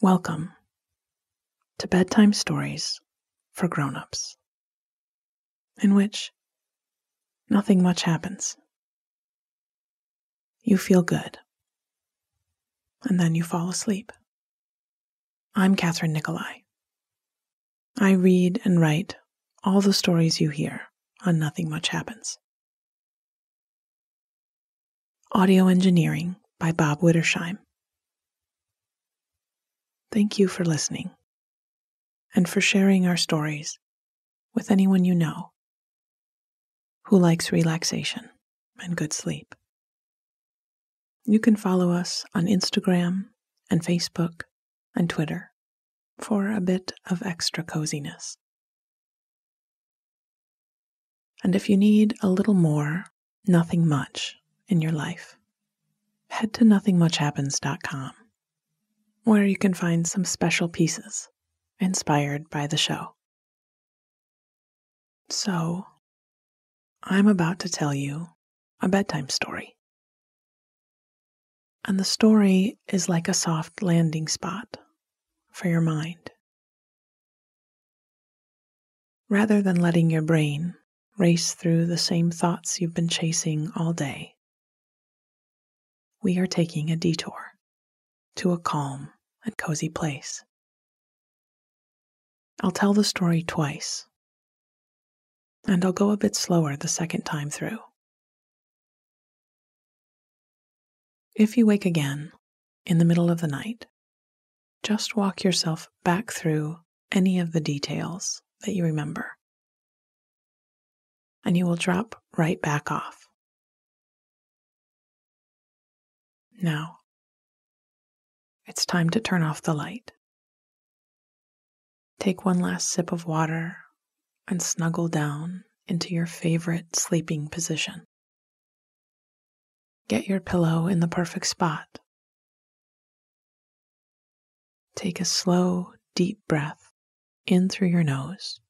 Welcome to Bedtime Stories for Grown-ups, in which nothing much happens. You feel good, and then you fall asleep. I'm Kathryn Nicolai. I read and write all the stories you hear on Nothing Much Happens. Audio engineering by Bob Wittersheim. Thank you for listening and for sharing our stories with anyone you know who likes relaxation and good sleep. You can follow us on Instagram and Facebook and Twitter for a bit of extra coziness. And if you need a little more, nothing much in your life, head to nothingmuchhappens.com where you can find some special pieces inspired by the show. So, I'm about to tell you a bedtime story. And the story is like a soft landing spot for your mind. Rather than letting your brain race through the same thoughts you've been chasing all day, we are taking a detour to a calm and cozy place. I'll tell the story twice, and I'll go a bit slower the second time through. If you wake again in the middle of the night, just walk yourself back through any of the details that you remember, and you will drop right back off. Now, it's time to turn off the light. Take one last sip of water and snuggle down into your favorite sleeping position. Get your pillow in the perfect spot. Take a slow, deep breath in through your nose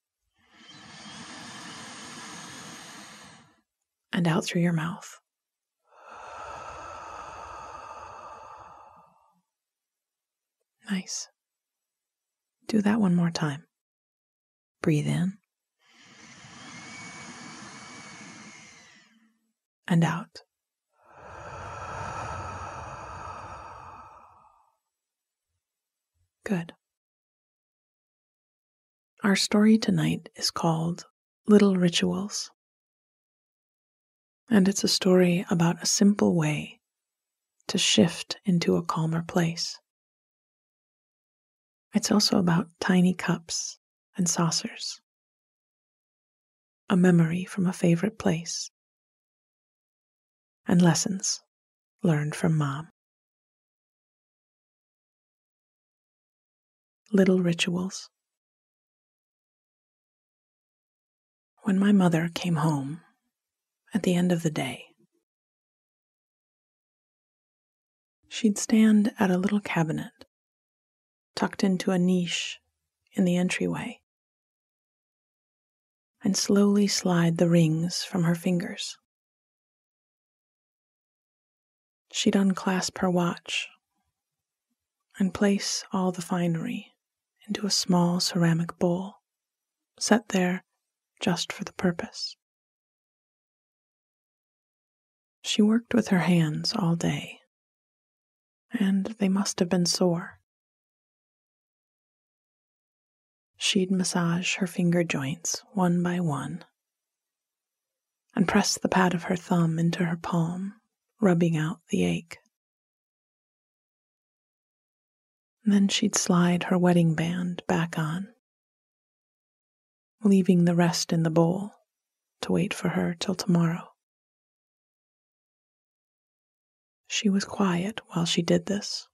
and out through your mouth. Nice. Do that one more time. Breathe in and out. Good. Our story tonight is called Little Rituals. And it's a story about a simple way to shift into a calmer place. It's also about tiny cups and saucers, a memory from a favorite place, and lessons learned from mom. Little rituals. When my mother came home at the end of the day, she'd stand at a little cabinet tucked into a niche in the entryway, and slowly slide the rings from her fingers. She'd unclasp her watch and place all the finery into a small ceramic bowl set there just for the purpose. She worked with her hands all day, and they must have been sore. She'd massage her finger joints one by one and press the pad of her thumb into her palm, rubbing out the ache. Then she'd slide her wedding band back on, leaving the rest in the bowl to wait for her till tomorrow. She was quiet while she did this.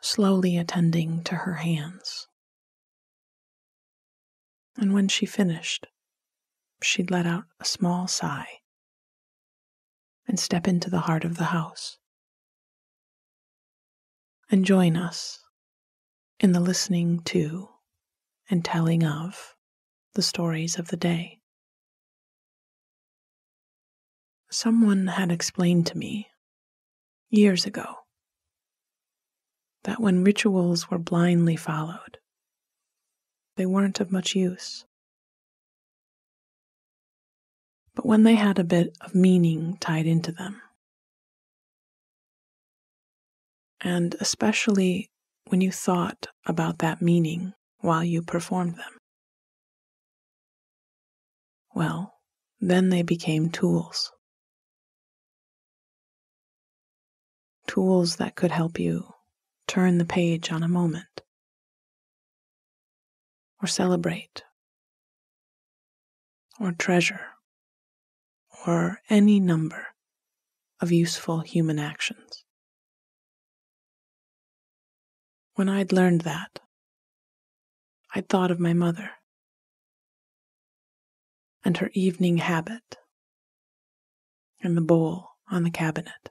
Slowly attending to her hands. And when she finished, she'd let out a small sigh and step into the heart of the house and join us in the listening to and telling of the stories of the day. Someone had explained to me years ago that when rituals were blindly followed, they weren't of much use. But when they had a bit of meaning tied into them, and especially when you thought about that meaning while you performed them, well, then they became tools. Tools that could help you turn the page on a moment. Or celebrate. Or treasure. Or any number of useful human actions. When I'd learned that, I'd thought of my mother. And her evening habit. And the bowl on the cabinet.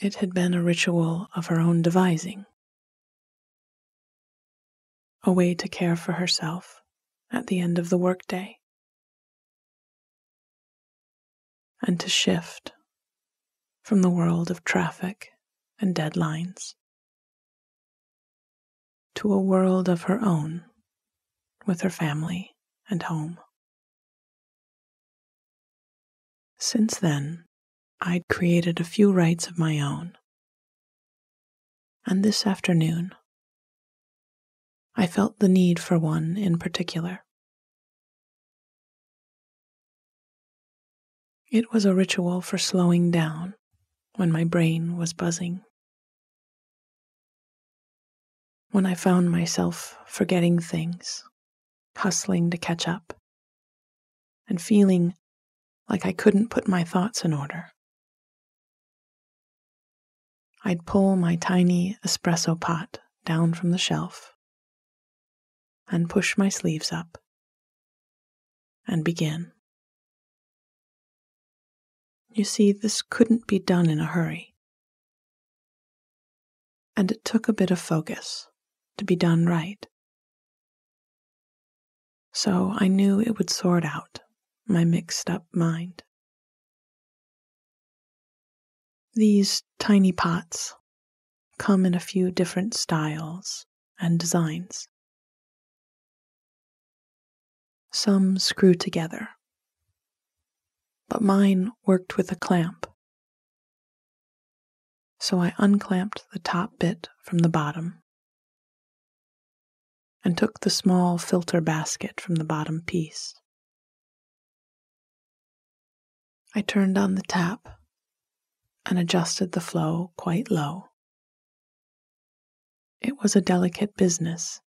It had been a ritual of her own devising, a way to care for herself at the end of the workday, and to shift from the world of traffic and deadlines to a world of her own with her family and home. Since then, I'd created a few rites of my own. And this afternoon, I felt the need for one in particular. It was a ritual for slowing down when my brain was buzzing. When I found myself forgetting things, hustling to catch up, and feeling like I couldn't put my thoughts in order. I'd pull my tiny espresso pot down from the shelf and push my sleeves up and begin. You see, this couldn't be done in a hurry. And it took a bit of focus to be done right. So I knew it would sort out my mixed up mind. These tiny pots come in a few different styles and designs. Some screw together, but mine worked with a clamp. So I unclamped the top bit from the bottom and took the small filter basket from the bottom piece. I turned on the tap and adjusted the flow quite low. It was a delicate business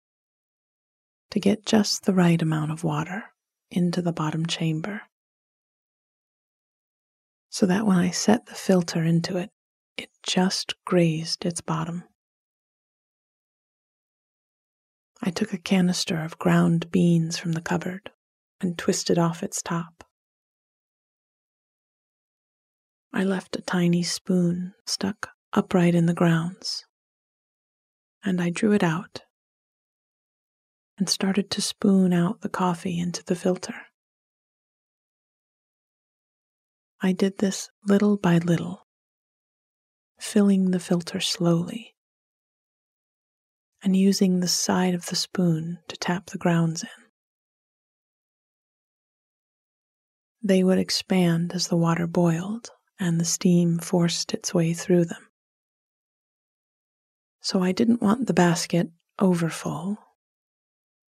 to get just the right amount of water into the bottom chamber so that when I set the filter into it, it just grazed its bottom. I took a canister of ground beans from the cupboard and twisted off its top. I left a tiny spoon stuck upright in the grounds, and I drew it out and started to spoon out the coffee into the filter. I did this little by little, filling the filter slowly and using the side of the spoon to tap the grounds in. They would expand as the water boiled and the steam forced its way through them. So I didn't want the basket overfull,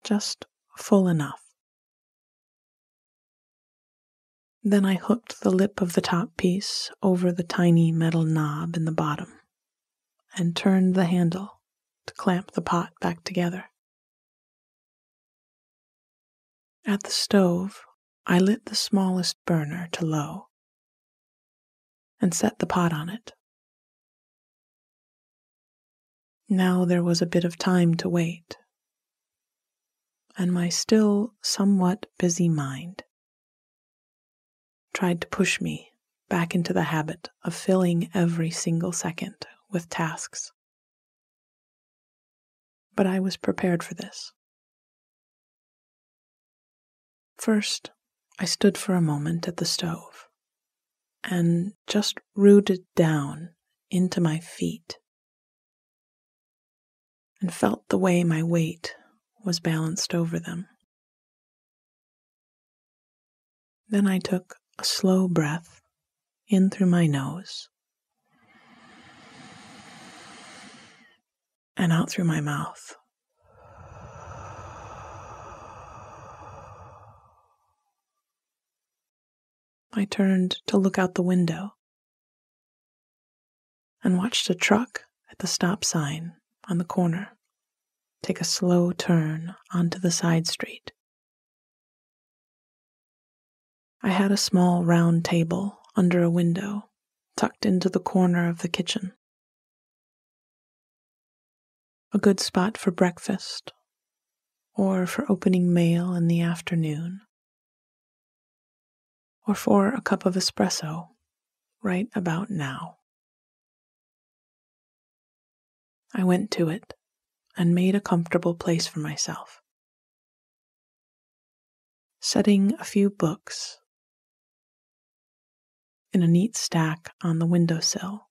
just full enough. Then I hooked the lip of the top piece over the tiny metal knob in the bottom and turned the handle to clamp the pot back together. At the stove, I lit the smallest burner to low and set the pot on it. Now there was a bit of time to wait, and my still somewhat busy mind tried to push me back into the habit of filling every single second with tasks. But I was prepared for this. First, I stood for a moment at the stove and just rooted down into my feet and felt the way my weight was balanced over them. Then I took a slow breath in through my nose and out through my mouth. I turned to look out the window and watched a truck at the stop sign on the corner take a slow turn onto the side street. I had a small round table under a window tucked into the corner of the kitchen. A good spot for breakfast or for opening mail in the afternoon or for a cup of espresso right about now. I went to it and made a comfortable place for myself. Setting a few books in a neat stack on the windowsill,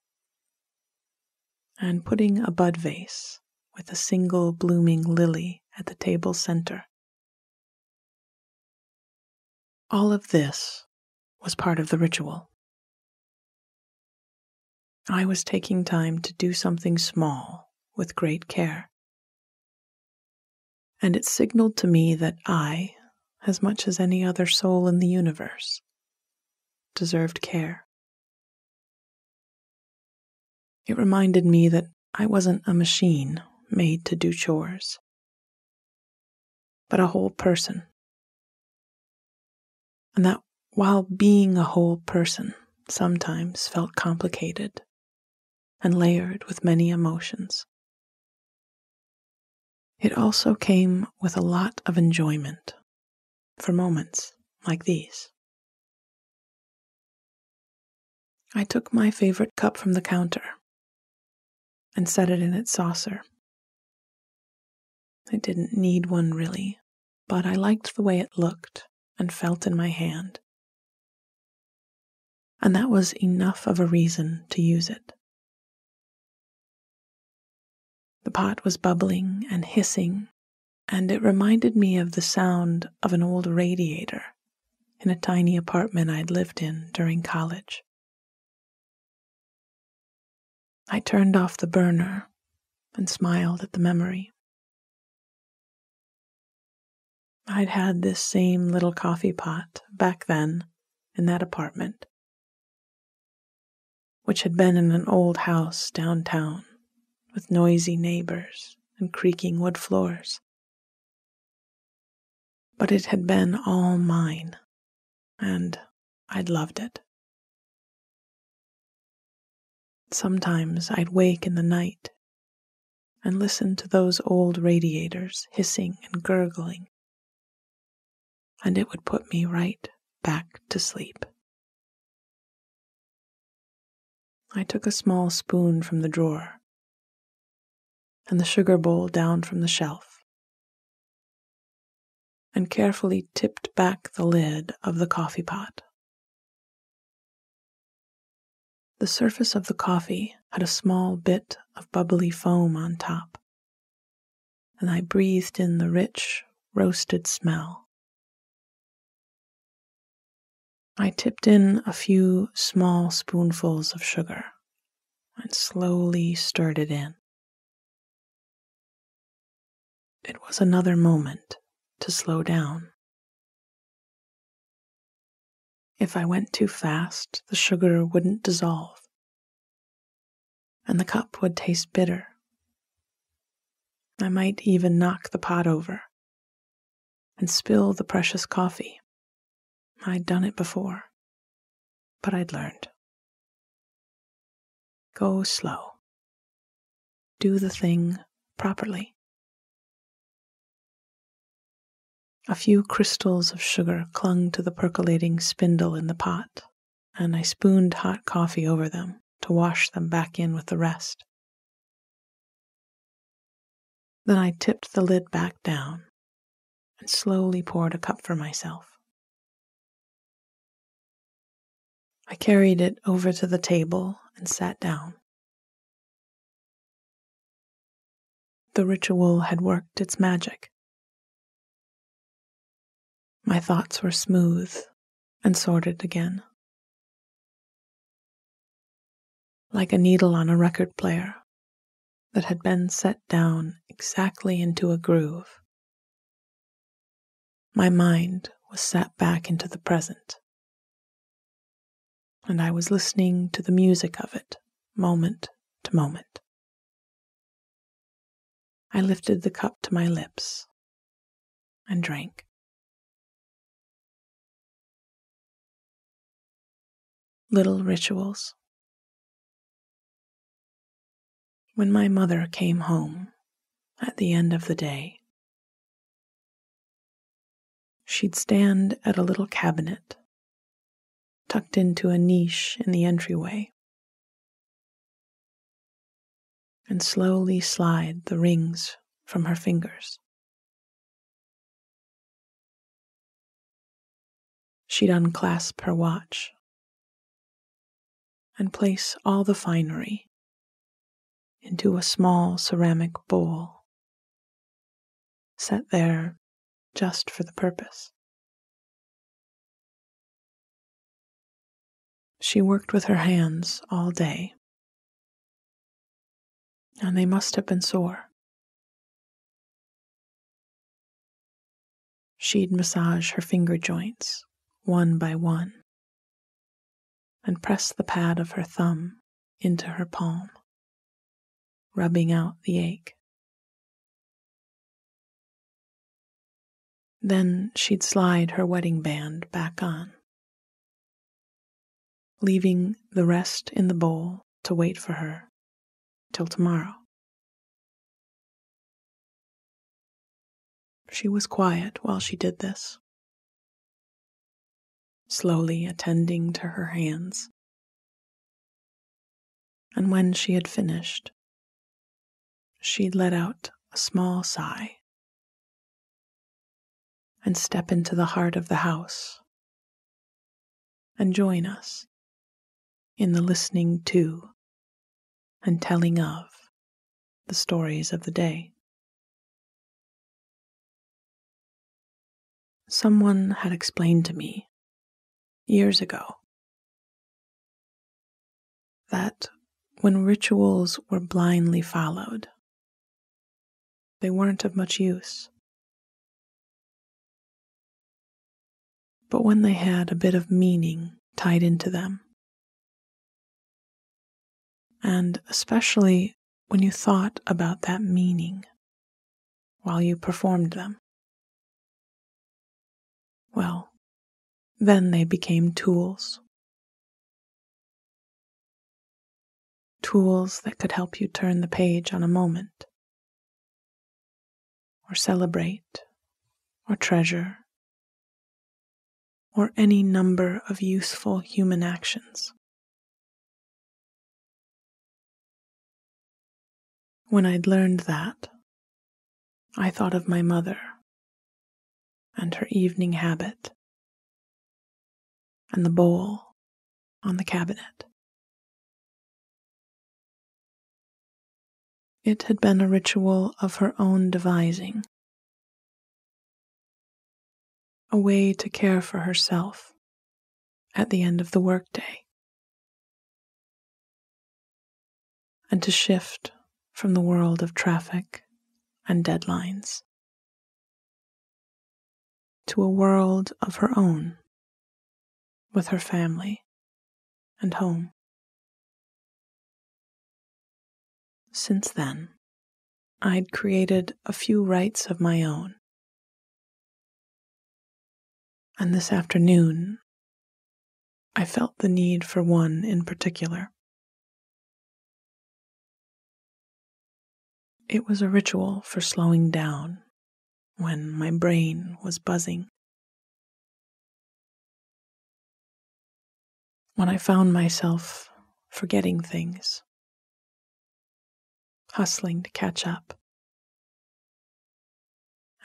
and putting a bud vase with a single blooming lily at the table center. All of this was part of the ritual. I was taking time to do something small with great care. And it signaled to me that I, as much as any other soul in the universe, deserved care. It reminded me that I wasn't a machine made to do chores, but a whole person. And that while being a whole person sometimes felt complicated and layered with many emotions, it also came with a lot of enjoyment for moments like these. I took my favorite cup from the counter and set it in its saucer. I didn't need one really, but I liked the way it looked and felt in my hand. And that was enough of a reason to use it. The pot was bubbling and hissing, and it reminded me of the sound of an old radiator in a tiny apartment I'd lived in during college. I turned off the burner and smiled at the memory. I'd had this same little coffee pot back then in that apartment, which had been in an old house downtown with noisy neighbors and creaking wood floors. But it had been all mine, and I'd loved it. Sometimes I'd wake in the night and listen to those old radiators hissing and gurgling, and it would put me right back to sleep. I took a small spoon from the drawer and the sugar bowl down from the shelf, and carefully tipped back the lid of the coffee pot. The surface of the coffee had a small bit of bubbly foam on top, and I breathed in the rich, roasted smell. I tipped in a few small spoonfuls of sugar and slowly stirred it in. It was another moment to slow down. If I went too fast, the sugar wouldn't dissolve, and the cup would taste bitter. I might even knock the pot over and spill the precious coffee. I'd done it before, but I'd learned. Go slow. Do the thing properly. A few crystals of sugar clung to the percolating spindle in the pot, and I spooned hot coffee over them to wash them back in with the rest. Then I tipped the lid back down and slowly poured a cup for myself. I carried it over to the table and sat down. The ritual had worked its magic. My thoughts were smooth and sorted again. Like a needle on a record player that had been set down exactly into a groove, my mind was set back into the present and I was listening to the music of it moment to moment. I lifted the cup to my lips and drank. Little rituals. When my mother came home at the end of the day, she'd stand at a little cabinet tucked into a niche in the entryway and slowly slide the rings from her fingers. She'd unclasp her watch and place all the finery into a small ceramic bowl set there just for the purpose. She worked with her hands all day and they must have been sore. She'd massage her finger joints one by one and press the pad of her thumb into her palm, rubbing out the ache. Then she'd slide her wedding band back on, leaving the rest in the bowl to wait for her till tomorrow. She was quiet while she did this, slowly attending to her hands. And when she had finished, she'd let out a small sigh and step into the heart of the house and join us in the listening to and telling of the stories of the day. Someone had explained to me years ago that when rituals were blindly followed, they weren't of much use. But when they had a bit of meaning tied into them, and especially when you thought about that meaning while you performed them. Well, then they became tools. Tools that could help you turn the page on a moment, or celebrate, or treasure, or any number of useful human actions. When I'd learned that, I thought of my mother and her evening habit and the bowl on the cabinet. It had been a ritual of her own devising, a way to care for herself at the end of the workday, and to shift from the world of traffic and deadlines to a world of her own with her family and home. Since then, I'd created a few rites of my own. And this afternoon, I felt the need for one in particular. It was a ritual for slowing down when my brain was buzzing. When I found myself forgetting things, hustling to catch up,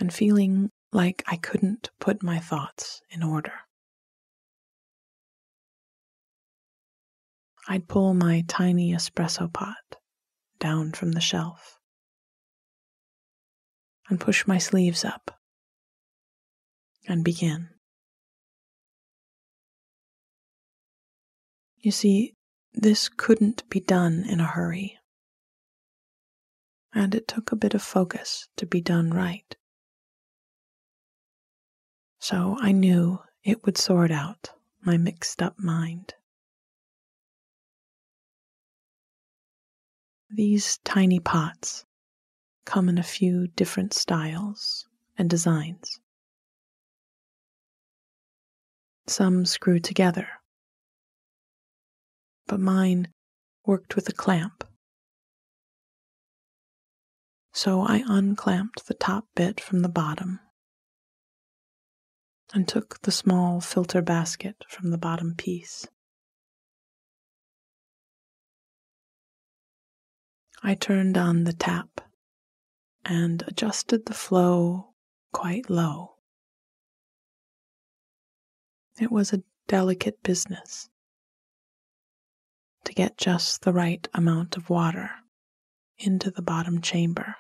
and feeling like I couldn't put my thoughts in order. I'd pull my tiny espresso pot down from the shelf and push my sleeves up and begin. You see, this couldn't be done in a hurry, and it took a bit of focus to be done right. So I knew it would sort out my mixed up mind. These tiny pots come in a few different styles and designs. Some screw together, but mine worked with a clamp. So I unclamped the top bit from the bottom and took the small filter basket from the bottom piece. I turned on the tap and adjusted the flow quite low. It was a delicate business to get just the right amount of water into the bottom chamber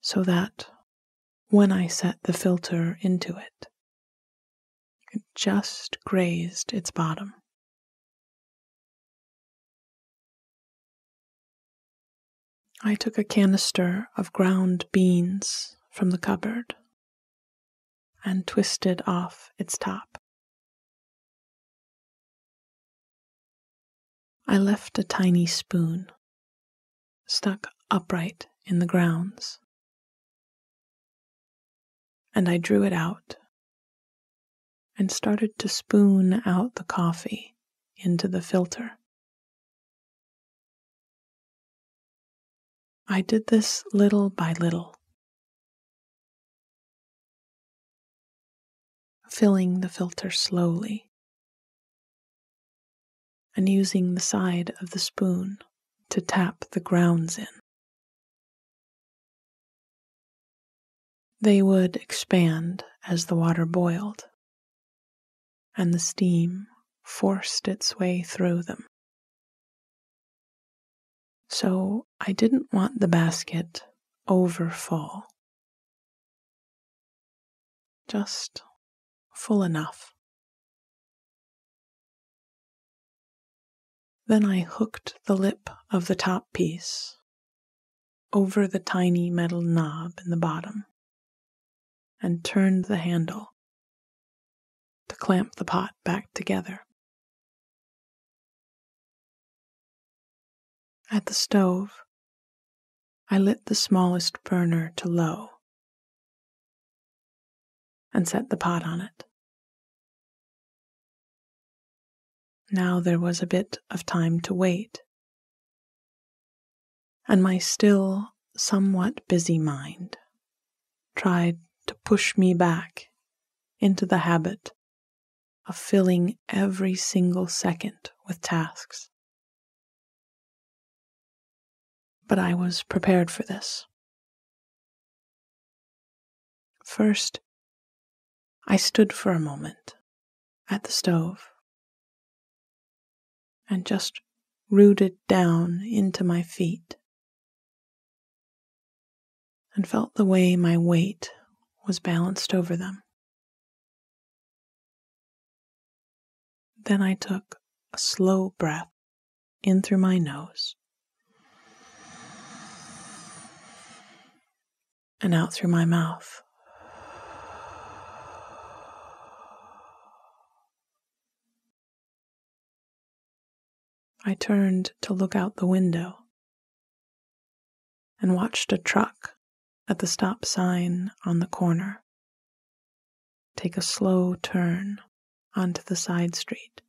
so that when I set the filter into it, it just grazed its bottom. I took a canister of ground beans from the cupboard and twisted off its top. I left a tiny spoon stuck upright in the grounds, and I drew it out and started to spoon out the coffee into the filter. I did this little by little, filling the filter slowly and using the side of the spoon to tap the grounds in. They would expand as the water boiled and the steam forced its way through them. So I didn't want the basket over full, just full enough. Then I hooked the lip of the top piece over the tiny metal knob in the bottom and turned the handle to clamp the pot back together. At the stove, I lit the smallest burner to low and set the pot on it. Now there was a bit of time to wait, and my still somewhat busy mind tried to push me back into the habit of filling every single second with tasks but I was prepared for this. First, I stood for a moment at the stove and just rooted down into my feet and felt the way my weight was balanced over them. Then I took a slow breath in through my nose and out through my mouth. I turned to look out the window and watched a truck at the stop sign on the corner take a slow turn onto the side street.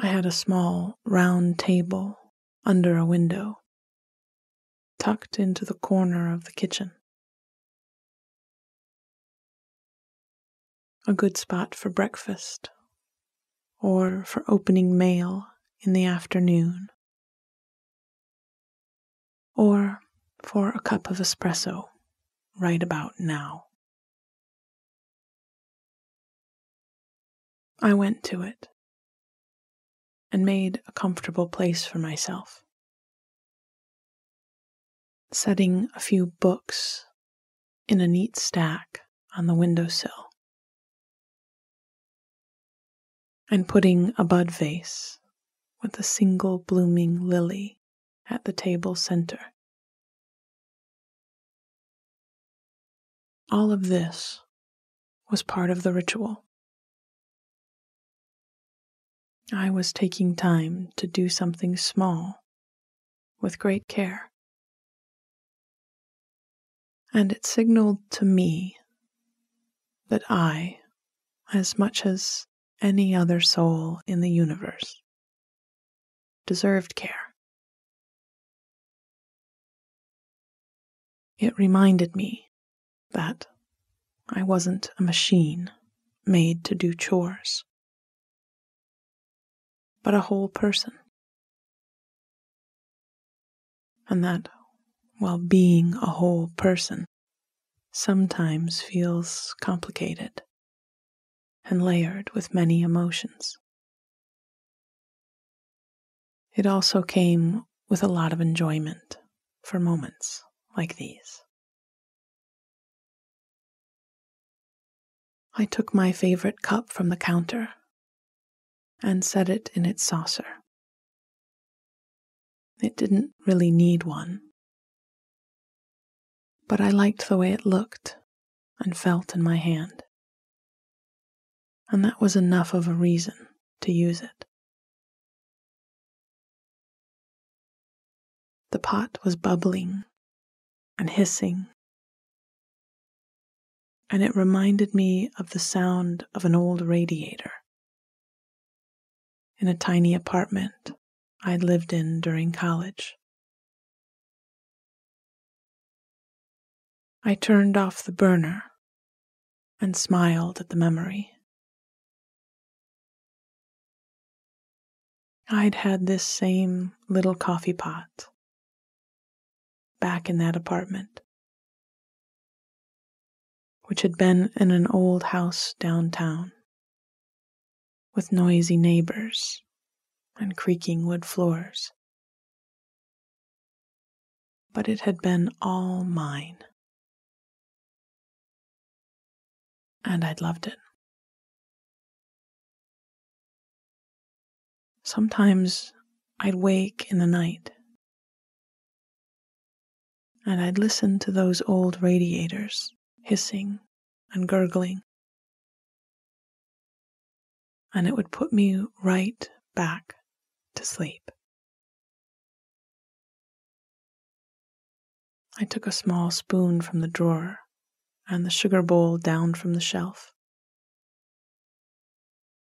I had a small round table under a window tucked into the corner of the kitchen. A good spot for breakfast or for opening mail in the afternoon or for a cup of espresso right about now. I went to it and made a comfortable place for myself setting a few books in a neat stack on the windowsill, and putting a bud vase with a single blooming lily at the table center. All of this was part of the ritual. I was taking time to do something small with great care. And it signaled to me that I, as much as any other soul in the universe, deserved care. It reminded me that I wasn't a machine made to do chores, but a whole person. And that while being a whole person sometimes feels complicated and layered with many emotions. It also came with a lot of enjoyment for moments like these. I took my favorite cup from the counter and set it in its saucer. It didn't really need one, but I liked the way it looked and felt in my hand, and that was enough of a reason to use it. The pot was bubbling and hissing, and it reminded me of the sound of an old radiator in a tiny apartment I'd lived in during college. I turned off the burner and smiled at the memory. I'd had this same little coffee pot back in that apartment, which had been in an old house downtown with noisy neighbors and creaking wood floors. But it had been all mine. And I'd loved it. Sometimes I'd wake in the night and I'd listen to those old radiators hissing and gurgling. And it would put me right back to sleep. I took a small spoon from the drawer and the sugar bowl down from the shelf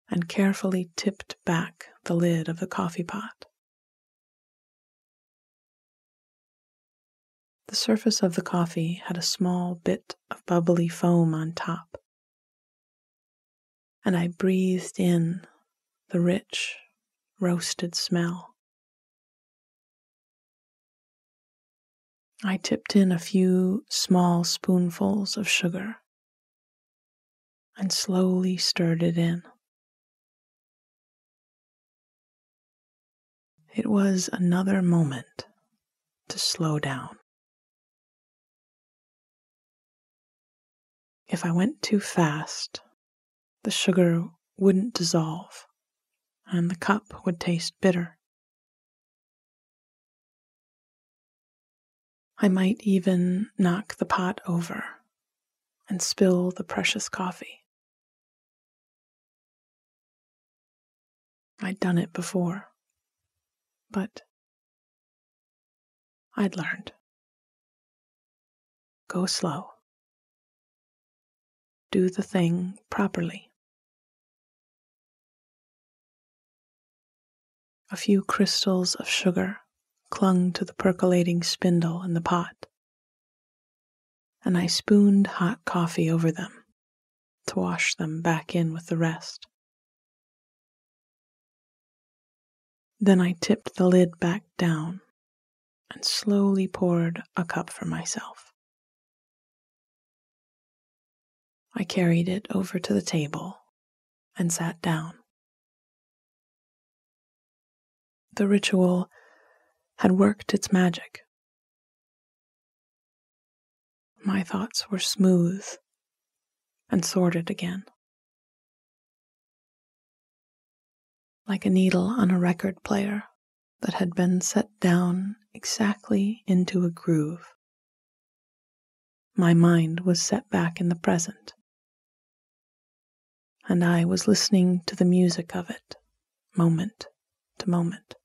and carefully tipped back the lid of the coffee pot. The surface of the coffee had a small bit of bubbly foam on top, and I breathed in the rich, roasted smell. I tipped in a few small spoonfuls of sugar and slowly stirred it in. It was another moment to slow down. If I went too fast, the sugar wouldn't dissolve and the cup would taste bitter. I might even knock the pot over and spill the precious coffee. I'd done it before, but I'd learned. Go slow do the thing properly. A few crystals of sugar clung to the percolating spindle in the pot, and I spooned hot coffee over them to wash them back in with the rest. Then I tipped the lid back down and slowly poured a cup for myself. I carried it over to the table and sat down. The ritual had worked its magic. my thoughts were smooth and sorted again. Like a needle on a record player that had been set down exactly into a groove. My mind was set back in the present, and I was listening to the music of it moment to moment.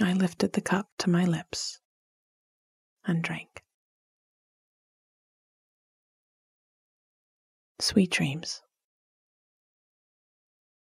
I lifted the cup to my lips and drank. Sweet dreams.